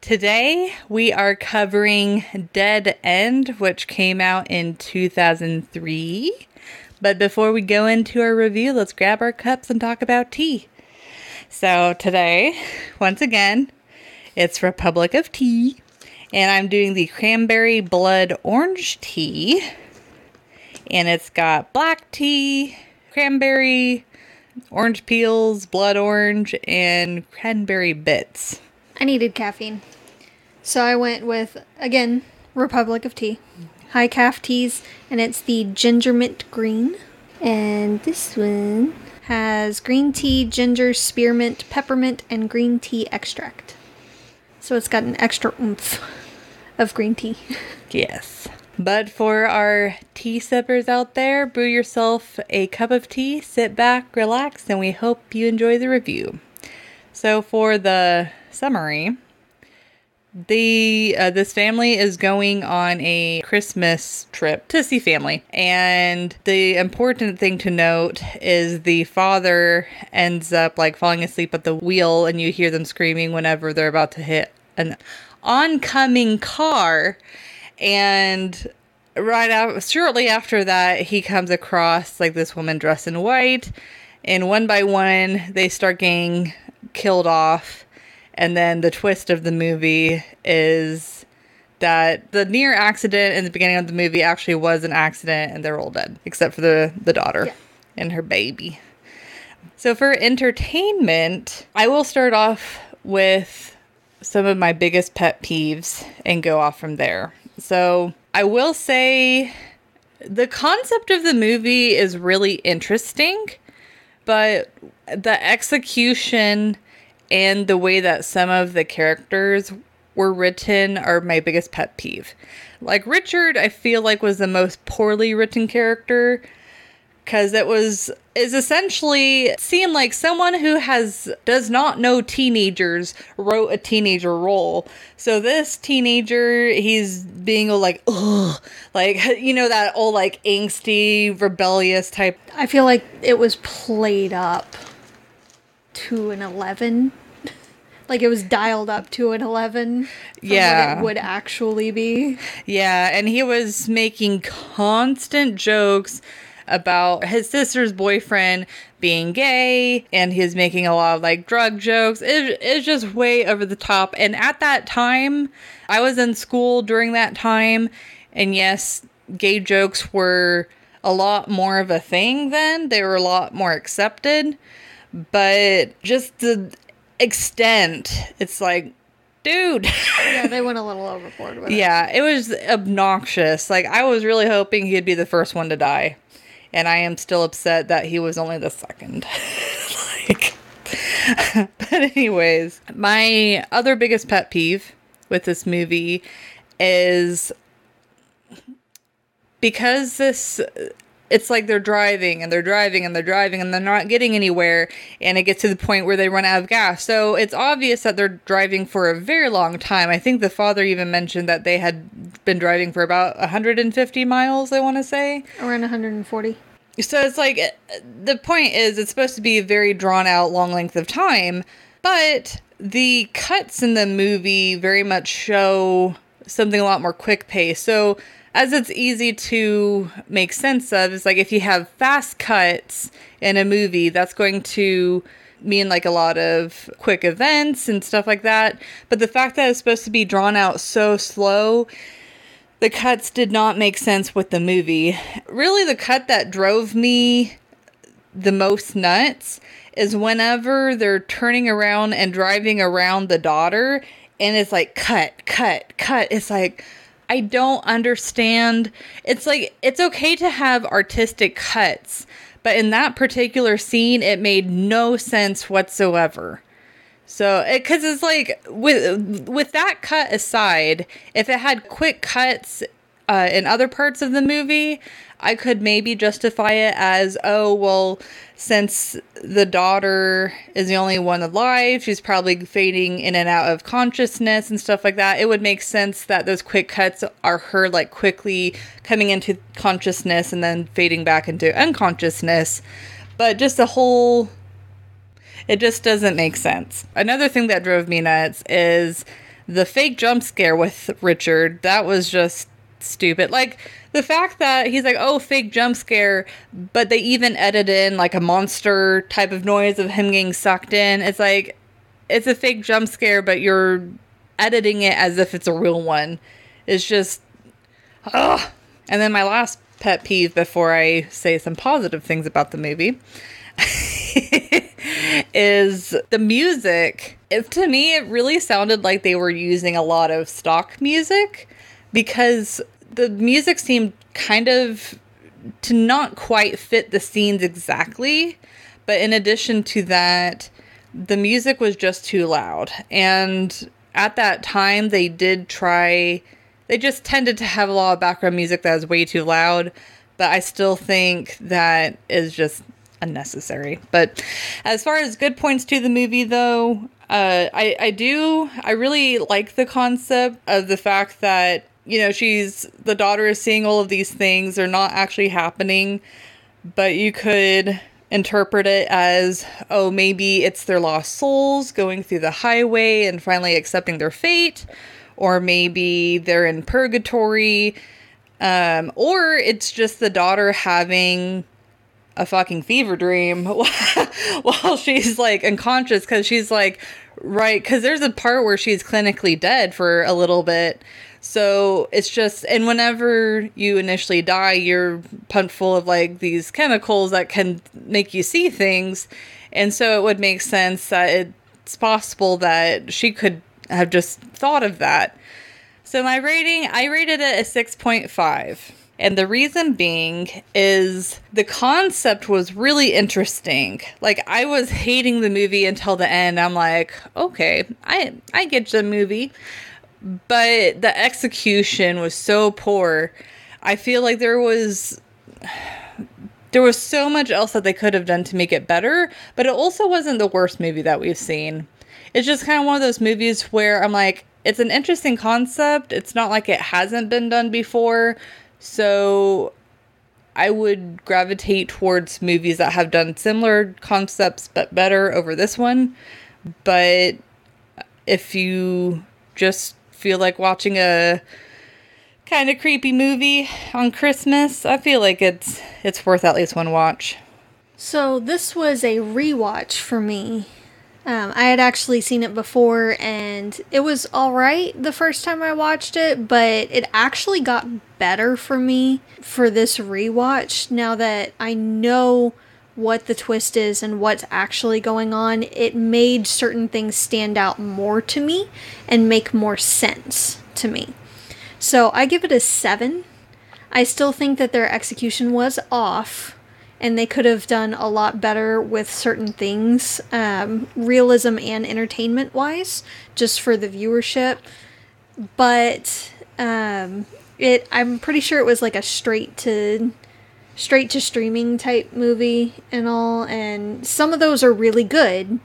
Today we are covering Dead End, which came out in 2003. But before we go into our review, let's grab our cups and talk about tea. So today, once again, it's Republic of Tea, and I'm doing the cranberry blood orange tea. And it's got black tea, cranberry, orange peels, blood orange, and cranberry bits. I needed caffeine. So I went with, again, Republic of Tea. Hi-Caf teas, and it's the ginger mint green. And this one has green tea, ginger, spearmint, peppermint, and green tea extract. So it's got an extra oomph of green tea. Yes. But for our tea sippers out there, brew yourself a cup of tea, sit back, relax, and we hope you enjoy the review. So for the summary, the uh, this family is going on a Christmas trip to see family, and the important thing to note is the father ends up like falling asleep at the wheel, and you hear them screaming whenever they're about to hit an oncoming car, and right out shortly after that, he comes across like this woman dressed in white, and one by one they start getting killed off and then the twist of the movie is that the near accident in the beginning of the movie actually was an accident and they're all dead, except for the, the daughter yeah. and her baby. So, for entertainment, I will start off with some of my biggest pet peeves and go off from there. So, I will say the concept of the movie is really interesting, but the execution and the way that some of the characters were written are my biggest pet peeve. Like Richard, I feel like was the most poorly written character because it was is essentially seemed like someone who has does not know teenagers wrote a teenager role. So this teenager, he's being all like, ugh, like you know that old like angsty, rebellious type. I feel like it was played up to an eleven like it was dialed up to an 11 yeah it would actually be. Yeah and he was making constant jokes about his sister's boyfriend being gay and he's making a lot of like drug jokes. It, it's just way over the top. And at that time i was in school during that time and yes gay jokes were a lot more of a thing then. They were a lot more accepted. But just the extent, it's like, dude. yeah, they went a little overboard with yeah, it. Yeah, it was obnoxious. Like, I was really hoping he'd be the first one to die. And I am still upset that he was only the second. like, but, anyways, my other biggest pet peeve with this movie is because this it's like they're driving and they're driving and they're driving and they're not getting anywhere and it gets to the point where they run out of gas. So it's obvious that they're driving for a very long time. I think the father even mentioned that they had been driving for about 150 miles, I want to say. Around 140. So it's like uh, the point is it's supposed to be a very drawn out long length of time, but the cuts in the movie very much show something a lot more quick pace. So as it's easy to make sense of is like if you have fast cuts in a movie that's going to mean like a lot of quick events and stuff like that. But the fact that it's supposed to be drawn out so slow the cuts did not make sense with the movie. Really the cut that drove me the most nuts is whenever they're turning around and driving around the daughter and it's like cut cut cut. It's like I don't understand. It's like it's okay to have artistic cuts, but in that particular scene, it made no sense whatsoever. So, because it's like with with that cut aside, if it had quick cuts uh, in other parts of the movie, I could maybe justify it as, oh, well, since the daughter is the only one alive, she's probably fading in and out of consciousness and stuff like that. It would make sense that those quick cuts are her like quickly coming into consciousness and then fading back into unconsciousness. But just the whole it just doesn't make sense. Another thing that drove me nuts is the fake jump scare with Richard. That was just stupid. Like the fact that he's like, oh, fake jump scare, but they even edit in like a monster type of noise of him getting sucked in. It's like, it's a fake jump scare, but you're editing it as if it's a real one. It's just, ugh. And then my last pet peeve before I say some positive things about the movie is the music. If to me, it really sounded like they were using a lot of stock music because the music seemed kind of to not quite fit the scenes exactly. But in addition to that, the music was just too loud. And at that time, they did try, they just tended to have a lot of background music that was way too loud. But I still think that is just unnecessary. But as far as good points to the movie, though, uh, I I do I really like the concept of the fact that you know she's the daughter is seeing all of these things. They're not actually happening, but you could interpret it as oh maybe it's their lost souls going through the highway and finally accepting their fate or maybe they're in purgatory. Um, or it's just the daughter having a fucking fever dream while she's like unconscious because she's like right because there's a part where she's clinically dead for a little bit so it's just and whenever you initially die you're pumped full of like these chemicals that can make you see things and so it would make sense that it's possible that she could have just thought of that so my rating i rated it a 6.5 and the reason being is the concept was really interesting. Like I was hating the movie until the end. I'm like, okay, I I get the movie. But the execution was so poor. I feel like there was there was so much else that they could have done to make it better, but it also wasn't the worst movie that we've seen. It's just kind of one of those movies where I'm like, it's an interesting concept. It's not like it hasn't been done before, so I would gravitate towards movies that have done similar concepts but better over this one. But if you just feel like watching a kind of creepy movie on Christmas, I feel like it's it's worth at least one watch. So this was a rewatch for me. Um, I had actually seen it before and it was alright the first time I watched it, but it actually got better for me for this rewatch now that I know what the twist is and what's actually going on. It made certain things stand out more to me and make more sense to me. So I give it a 7. I still think that their execution was off and they could have done a lot better with certain things, um, realism and entertainment wise, just for the viewership. But um, it, I'm pretty sure it was like a straight to straight to streaming type movie and all, and some of those are really good.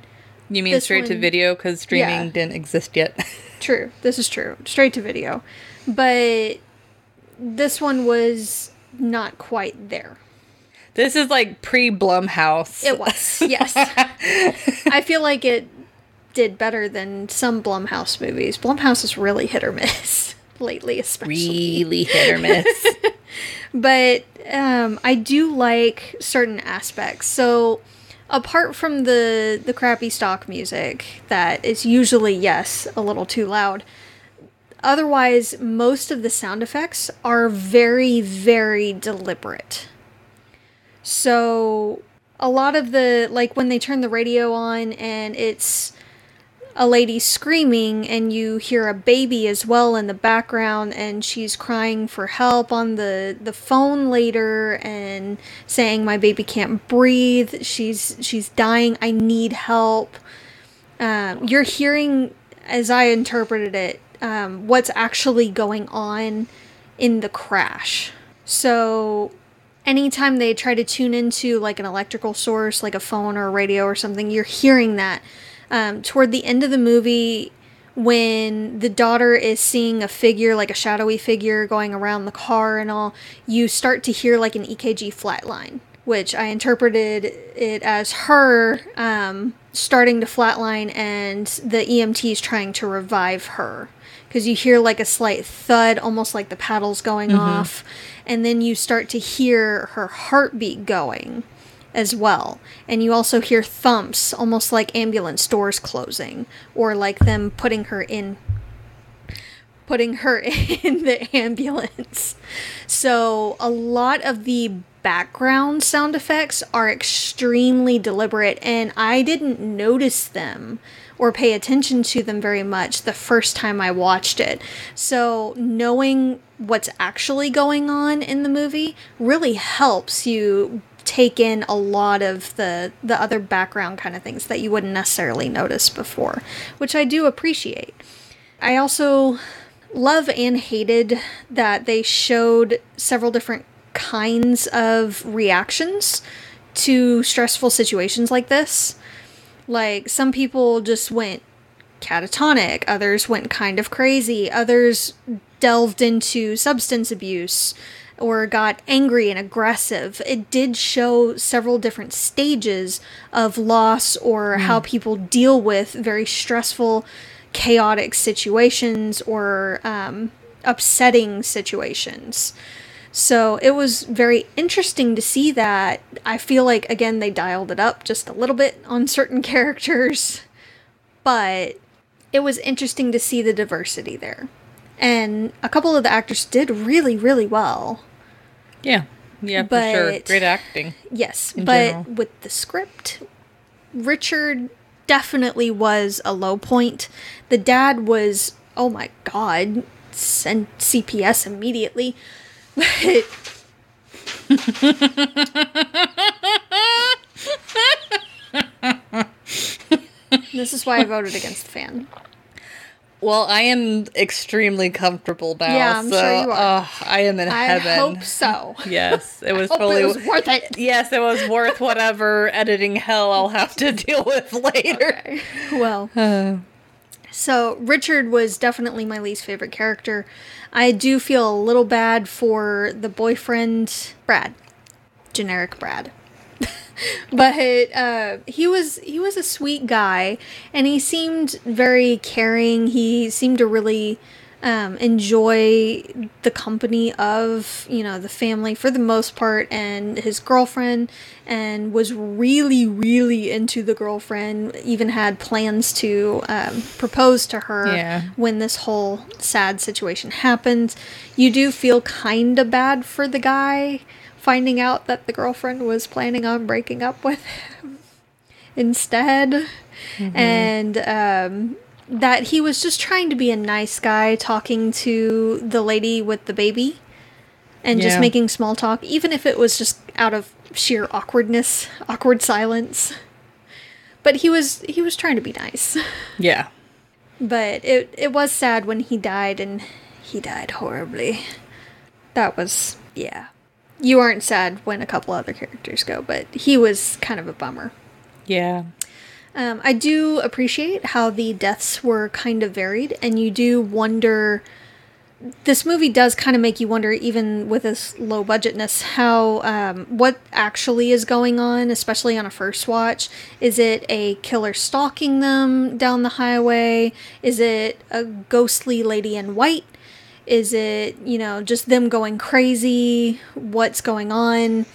You mean this straight one, to video because streaming yeah. didn't exist yet? true, this is true. Straight to video, but this one was not quite there. This is like pre Blumhouse. It was, yes. I feel like it did better than some Blumhouse movies. Blumhouse is really hit or miss lately, especially. Really hit or miss. but um, I do like certain aspects. So apart from the the crappy stock music that is usually yes a little too loud otherwise most of the sound effects are very very deliberate so a lot of the like when they turn the radio on and it's a lady screaming and you hear a baby as well in the background and she's crying for help on the the phone later and saying my baby can't breathe she's she's dying i need help um, you're hearing, as I interpreted it, um, what's actually going on in the crash. So anytime they try to tune into like an electrical source, like a phone or a radio or something, you're hearing that. Um, toward the end of the movie, when the daughter is seeing a figure, like a shadowy figure going around the car and all, you start to hear like an EKG flatline, which I interpreted it as her um, starting to flatline and the EMTs trying to revive her. Because you hear like a slight thud, almost like the paddles going off, and then you start to hear her heartbeat going as well. And you also hear thumps, almost like ambulance doors closing, or like them putting her in putting her in the ambulance. So a lot of the background sound effects are extremely deliberate and I didn't notice them or pay attention to them very much the first time I watched it. So knowing what's actually going on in the movie really helps you take in a lot of the the other background kind of things that you wouldn't necessarily notice before, which I do appreciate. I also love and hated that they showed several different kinds of reactions to stressful situations like this. Like some people just went catatonic, others went kind of crazy, others delved into substance abuse or got angry and aggressive. It did show several different stages of loss or how people deal with very stressful, chaotic situations or um, upsetting situations. So it was very interesting to see that. I feel like, again, they dialed it up just a little bit on certain characters, but it was interesting to see the diversity there. And a couple of the actors did really, really well. Yeah. Yeah, but, for sure. Great acting. Yes, but general. with the script, Richard definitely was a low point. The dad was, oh my god, send CPS immediately. But this is why I voted against the fan. Well, I am extremely comfortable now. Yeah, I'm so, sure you are. uh, I am in I heaven. I hope so. Yes, it was totally. it was worth it. yes, it was worth whatever editing hell I'll have to deal with later. Well, Uh, So Richard was definitely my least favorite character. I do feel a little bad for the boyfriend Brad, generic Brad. but uh, he was he was a sweet guy, and he seemed very caring. He seemed to really um, enjoy the company of you know the family for the most part, and his girlfriend, and was really really into the girlfriend. Even had plans to um, propose to her Yeah. when this whole sad situation happened. You do feel kind of bad for the guy finding out that the girlfriend was planning on breaking up with him instead. And um, that he was just trying to be a nice guy talking to the lady with the baby and just making small talk, even if it was just out of sheer awkwardness, awkward silence. But he was he was trying to be nice. yeah. But it it was sad when he died and he died horribly. That was yeah. You aren't sad when a couple other characters go, but he was kind of a bummer. Yeah. Um, I do appreciate how the deaths were kind of varied, and you do wonder. This movie does kind of make you wonder, even with this low budgetness, how um, what actually is going on, especially on a first watch. Is it a killer stalking them down the highway? Is it a ghostly lady in white? Is it you know just them going crazy? What's going on?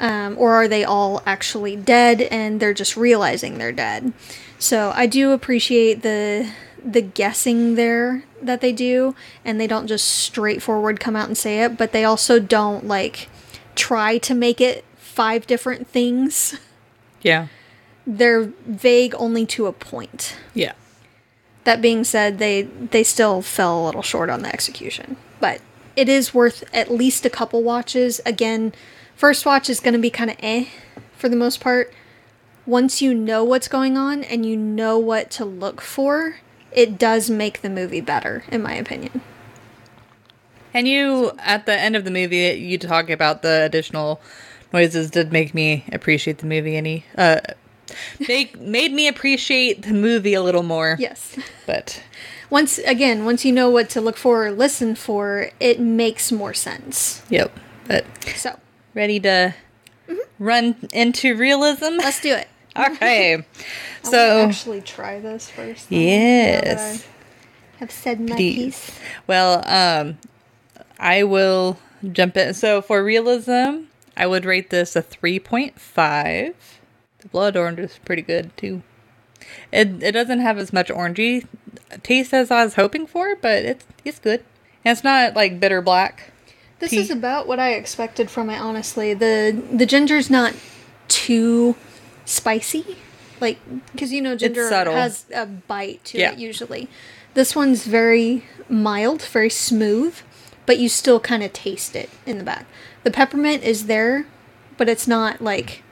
um, or are they all actually dead and they're just realizing they're dead? So I do appreciate the the guessing there that they do, and they don't just straightforward come out and say it, but they also don't like try to make it five different things. Yeah. They're vague only to a point. Yeah. That being said, they they still fell a little short on the execution, but it is worth at least a couple watches. Again, first watch is going to be kind of eh for the most part. once you know what's going on and you know what to look for, it does make the movie better, in my opinion. And you, at the end of the movie, you talk about the additional noises did make me appreciate the movie. Any, uh, make made me appreciate the movie a little more. Yes. But Once again, once you know what to look for or listen for, it makes more sense. yep. But So, ready to run into realism? let's do it. Okay. So actually try this first. though, Yes. now that I Have said my Please. piece. Well, um, I will jump in. So for realism, I would rate this a 3.5. The blood orange is pretty good too. It it doesn't have as much orangey taste as I was hoping for, but it's it's good. And it's not like bitter black. This Tea. is about what I expected from it, honestly. The the ginger's not too spicy, like because you know ginger has a bite to Yeah. it usually. This one's very mild, very smooth, but you still kind of taste it in the back. The peppermint is there, but it's not like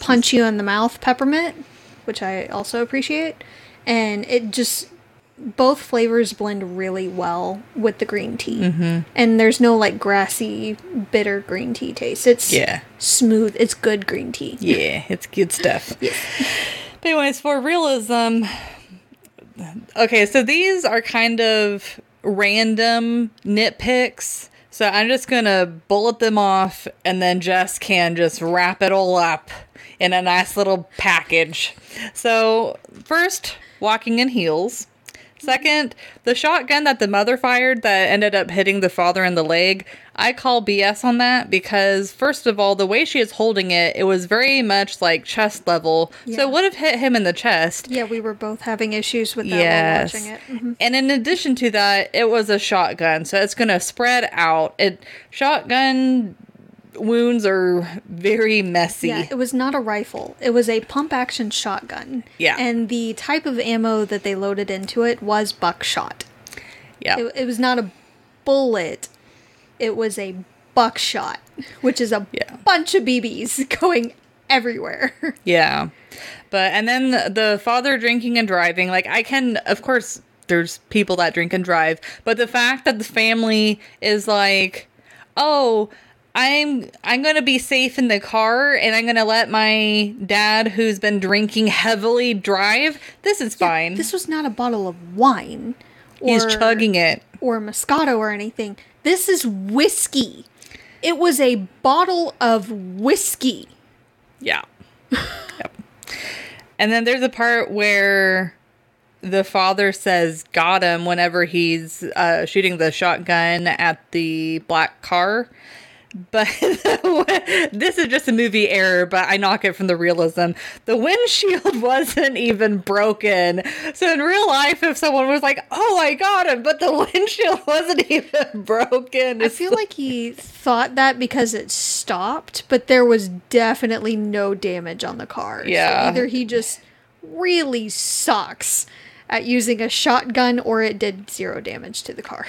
punch you in the mouth peppermint, which I also appreciate. And it just both flavors blend really well with the green tea. Mm-hmm. And there's no like grassy, bitter green tea taste. It's Yeah. smooth. It's good green tea. Yeah, it's good stuff. But anyways, for realism, okay, so these are kind of random nitpicks. So I'm just gonna bullet them off, and then Jess can just wrap it all up in a nice little package. So first, walking in heels. Second, the shotgun that the mother fired that ended up hitting the father in the leg. I call BS on that because, first of all, the way she is holding it, it was very much like chest level. So it would have hit him in the chest. Yeah, we were both having issues with that Yes. while watching it. Mhm. And in addition to that, it was a shotgun. So it's going to spread out. It Shotgun wounds are very messy. Yeah, it was not a rifle. It was a pump action shotgun. Yeah. And the type of ammo that they loaded into it was buckshot. yeah. It, it was not a bullet. It was a buckshot, which is a Yeah. bunch of BBs going everywhere. Yeah. But and then the, the father drinking and driving, like I can of course there's people that drink and drive, but the fact that the family is like, "Oh, I'm I'm going to be safe in the car and I'm going to let my dad who's been drinking heavily drive. This is fine." this was not a bottle of wine. He's chugging it. or Moscato or anything. This is whiskey. It was a bottle of whiskey. Yeah. yep. And then there's a part where the father says got him whenever he's uh, shooting the shotgun at the black car. But this is just a movie error, but I knock it from the realism. The windshield wasn't even broken. So in real life, if someone was like, oh, I got him, but the windshield wasn't even broken. I feel like he thought that because it stopped, but there was definitely no damage on the car. So Yeah. either he just really sucks at using a shotgun or it did zero damage to the car.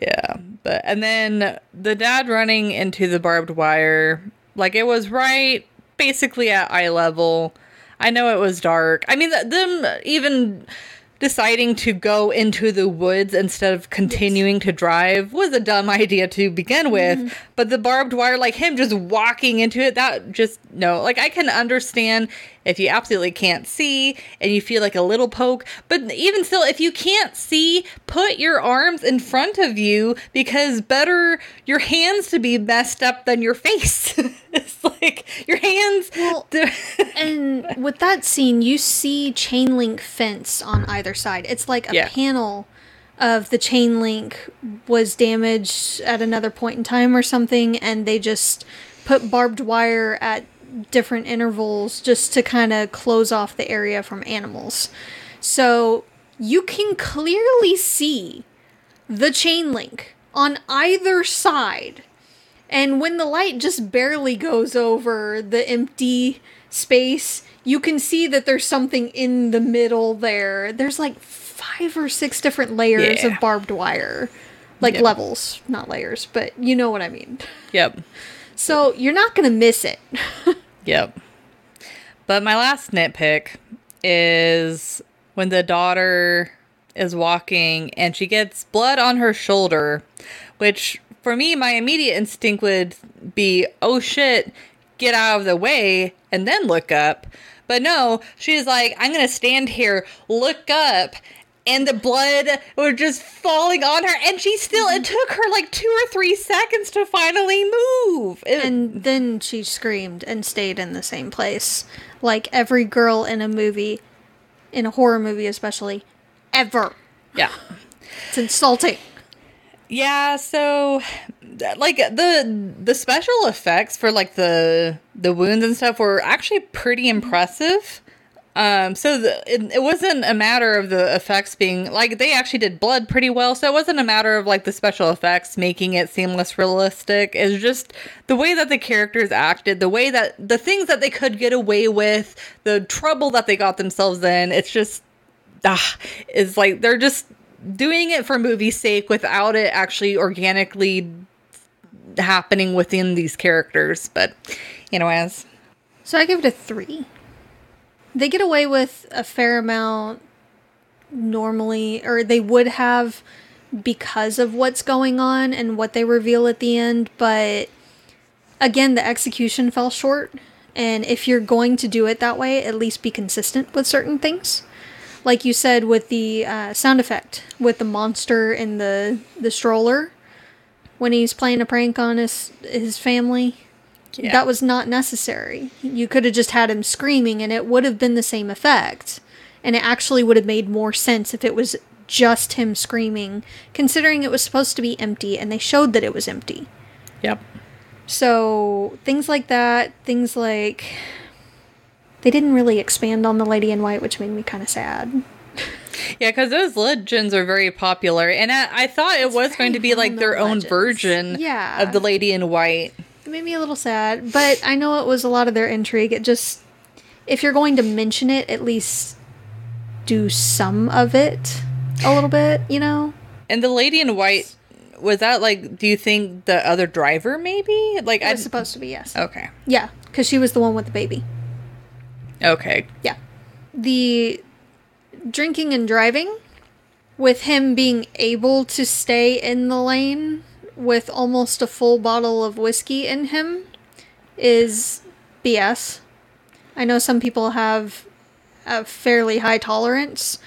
Yeah, but and then the dad running into the barbed wire, like it was right basically at eye level. I know it was dark. I mean, th- them even deciding to go into the woods instead of continuing to drive was a dumb idea to begin with. Mm-hmm. But the barbed wire, like him just walking into it, that just no. Like I can understand if you absolutely can't see and you feel like a little poke, but even still, if you can't see, put your arms in front of you because better your hands to be messed up than your face. it's like your hands. Well, and with that scene, you see chain link fence on either side. It's like a Yeah. panel of the chain link was damaged at another point in time or something, and they just put barbed wire at different intervals just to kind of close off the area from animals. So you can clearly see the chain link on either side. And when the light just barely goes over the empty space, you can see that there's something in the middle there. There's like five or six different layers Yeah. of barbed wire. Like Yep. levels, not layers, but you know what I mean. yep. So you're not going to miss it. Yep. But my last nitpick is when the daughter is walking and she gets blood on her shoulder, which for me, my immediate instinct would be, oh shit, get out of the way and then look up. But no, she's like, I'm going to stand here, look up, and the blood was just falling on her. And she still, it took her like two or three seconds to finally move. It- And then she screamed and stayed in the same place. Like every girl in a movie, in a horror movie especially, ever. yeah. It's insulting. Yeah, so like the the special effects for like the the wounds and stuff were actually pretty impressive. Um, so the, it, it wasn't a matter of the effects being like they actually did blood pretty well. So it wasn't a matter of like the special effects making it seem less realistic. It's just the way that the characters acted, the way that the things that they could get away with, the trouble that they got themselves in. It's just ah, is like they're just doing it for movie's sake without it actually organically happening within these characters. But as So I give it a three. They get away with a fair amount normally, or they would have because of what's going on and what they reveal at the end, but again, the execution fell short. And if you're going to do it that way, at least be consistent with certain things. Like you said with the uh, sound effect, with the monster in the the stroller, when he's playing a prank on his his family, Yeah. that was not necessary. You could have just had him screaming and it would have been the same effect. And it actually would have made more sense if it was just him screaming, considering it was supposed to be empty and they showed that it was empty. yep, So, things like that, things like. They didn't really expand on the Lady in White, which made me kind of sad. yeah, because those legends are very popular, and I, I thought it was going to be like their own legends. version Yeah. of the Lady in White. It made me a little sad, but I know it was a lot of their intrigue. It just. If you're going to mention it, at least do some of it a little bit, you know? And the Lady in White was that like? Do you think the other driver maybe? Like I was supposed to be, yes. okay, Yeah, because she was the one with the baby. okay, Yeah. The drinking and driving, with him being able to stay in the lane with almost a full bottle of whiskey in him, is BS. I know some people have a fairly high tolerance,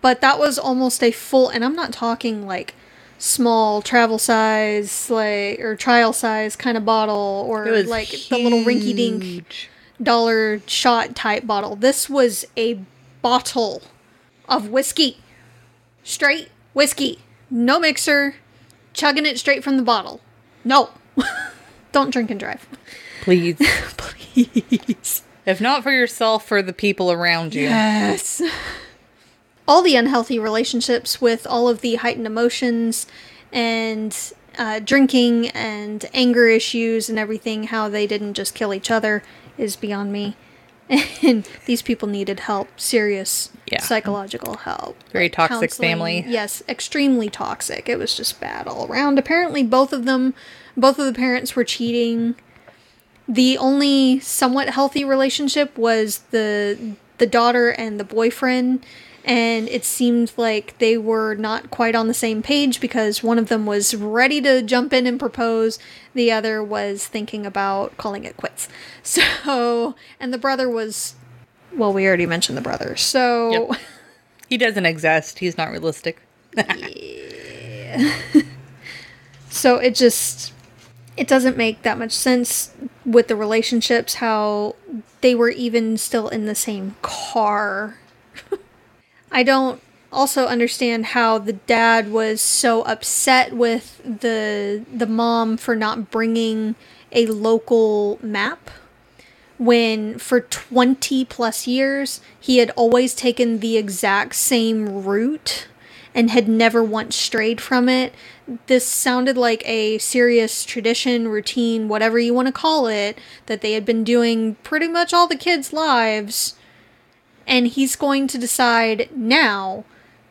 but that was almost a full, and I'm not talking like small travel size, like, or trial size kind of bottle, or like the little rinky dink dollar shot type bottle. This was a bottle of whiskey. Straight whiskey. No mixer. Chugging it straight from the bottle. No. Don't drink and drive. Please, Please. if not for yourself, for the people around you. Yes. All the unhealthy relationships with all of the heightened emotions and uh, drinking and anger issues and everything, how they didn't just kill each other is beyond me. And these people needed help, serious Yeah. psychological help. Very toxic Counseling. family. Yes, extremely toxic. It was just bad all around. Apparently, both of them, both of the parents were cheating. The only somewhat healthy relationship was the the daughter and the boyfriend, and it seemed like they were not quite on the same page because one of them was ready to jump in and propose, the other was thinking about calling it quits. So, and the brother was well, we already mentioned the brother. So, Yep. He doesn't exist. He's not realistic. So it just it doesn't make that much sense with the relationships how they were even still in the same car. I don't also understand how the dad was so upset with the the mom for not bringing a local map when for 20 plus years he had always taken the exact same route and had never once strayed from it. This sounded like a serious tradition, routine, whatever you want to call it, that they had been doing pretty much all the kids' lives. And he's going to decide now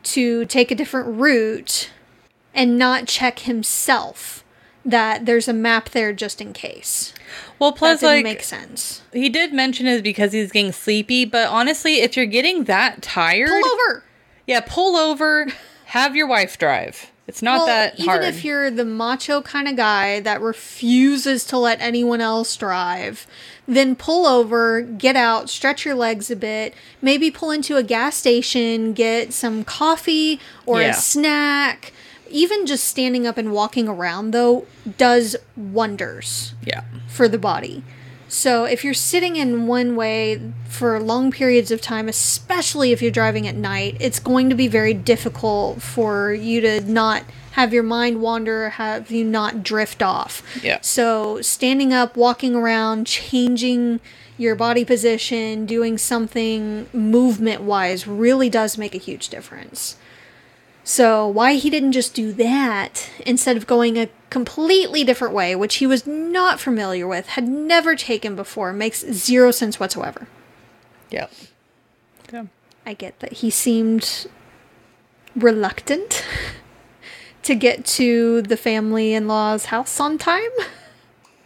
to take a different route and not check himself that there's a map there just in case. Well, plus, like, make sense. he did mention is because he's getting sleepy, but honestly, if you're getting that tired, Pull over. yeah, pull over, have your wife drive. It's not well, that even hard. if you're the macho kind of guy that refuses to let anyone else drive, then pull over, get out, stretch your legs a bit, maybe pull into a gas station, get some coffee or Yeah. a snack. Even just standing up and walking around, though, does wonders yeah. for the body. So if you're sitting in one way for long periods of time, especially if you're driving at night, it's going to be very difficult for you to not have your mind wander, have you not drift off. Yeah. So standing up, walking around, changing your body position, doing something movement wise really does make a huge difference. So, why he didn't just do that instead of going a completely different way, which he was not familiar with, had never taken before, makes zero sense whatsoever. Yeah. Yeah. I get that he seemed reluctant to get to the family in law's house on time.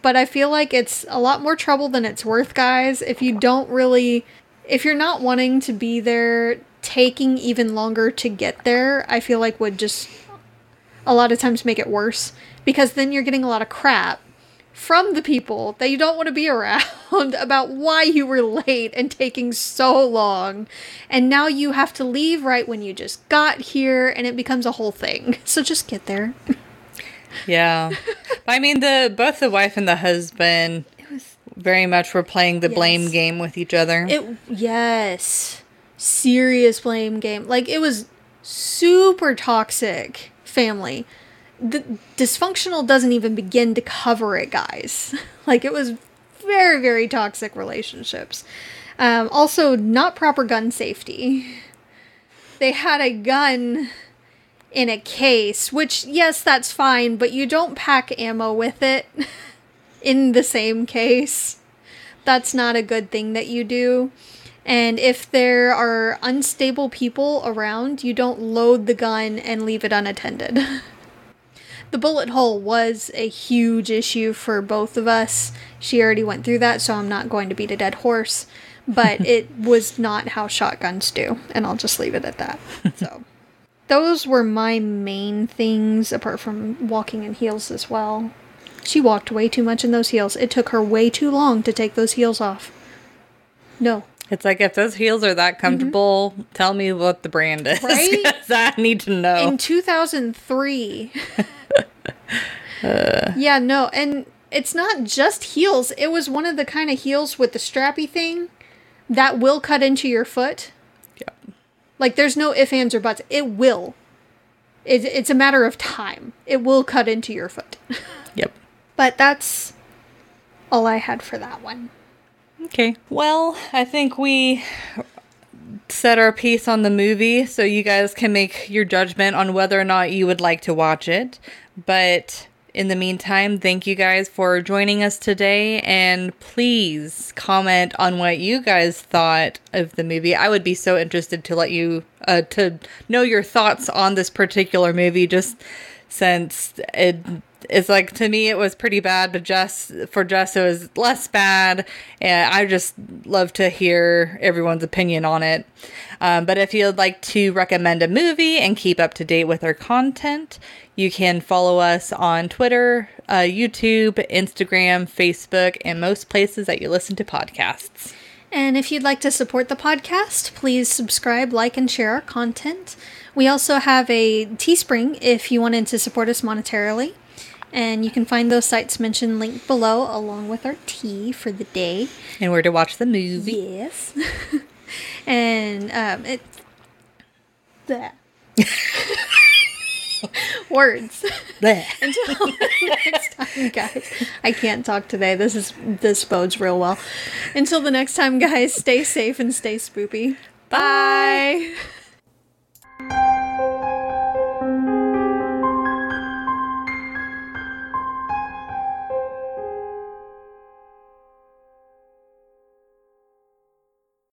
But I feel like it's a lot more trouble than it's worth, guys. If you don't really, if you're not wanting to be there, taking even longer to get there, I feel like would just a lot of times make it worse because then you're getting a lot of crap from the people that you don't want to be around about why you were late and taking so long. And now you have to leave right when you just got here and it becomes a whole thing. So just get there. Yeah. I mean, the both the wife and the husband It was very much were playing the blame game with each other. it yes. Serious blame game. Like it was super toxic family. The dysfunctional doesn't even begin to cover it, guys. like it was very very toxic relationships. Um, also, not proper gun safety. They had a gun in a case, which, yes, that's fine, but you don't pack ammo with it in the same case. That's not a good thing that you do. And if there are unstable people around, you don't load the gun and leave it unattended. the bullet hole was a huge issue for both of us. She already went through that, so I'm not going to beat a dead horse. But it was not how shotguns do, and I'll just leave it at that. So, those were my main things, apart from walking in heels as well. She walked way too much in those heels. It took her way too long to take those heels off. No. It's like if those heels are that comfortable, tell me what the brand is. Mm-hmm. Right? I need to know. in 2003. yeah, no, and it's not just heels. It was one of the kind of heels with the strappy thing that will cut into your foot. yeah. Like, there's no ifs, ands, or buts. It will. It, it's a matter of time. It will cut into your foot. Yep. but that's all I had for that one. Okay. Well, I think we set our piece on the movie so you guys can make your judgment on whether or not you would like to watch it. But in the meantime, thank you guys for joining us today and please comment on what you guys thought of the movie. I would be so interested to let you uh, to know your thoughts on this particular movie just since it it's like to me it was pretty bad but just for Jess it was less bad and I just love to hear everyone's opinion on it um, but if you'd like to recommend a movie and keep up to date with our content you can follow us on Twitter uh, YouTube Instagram Facebook and most places that you listen to podcasts And if you'd like to support the podcast, please subscribe, like, and share our content. We also have a Teespring if you wanted to support us monetarily. And you can find those sites mentioned linked below along with our tea for the day. and where to watch the movie Yes. and um, it. Bleh. Words. Bleh. Until next time, guys. I can't talk today. This is this bodes real well. Until the next time, guys. Stay safe and stay spoopy. Bye.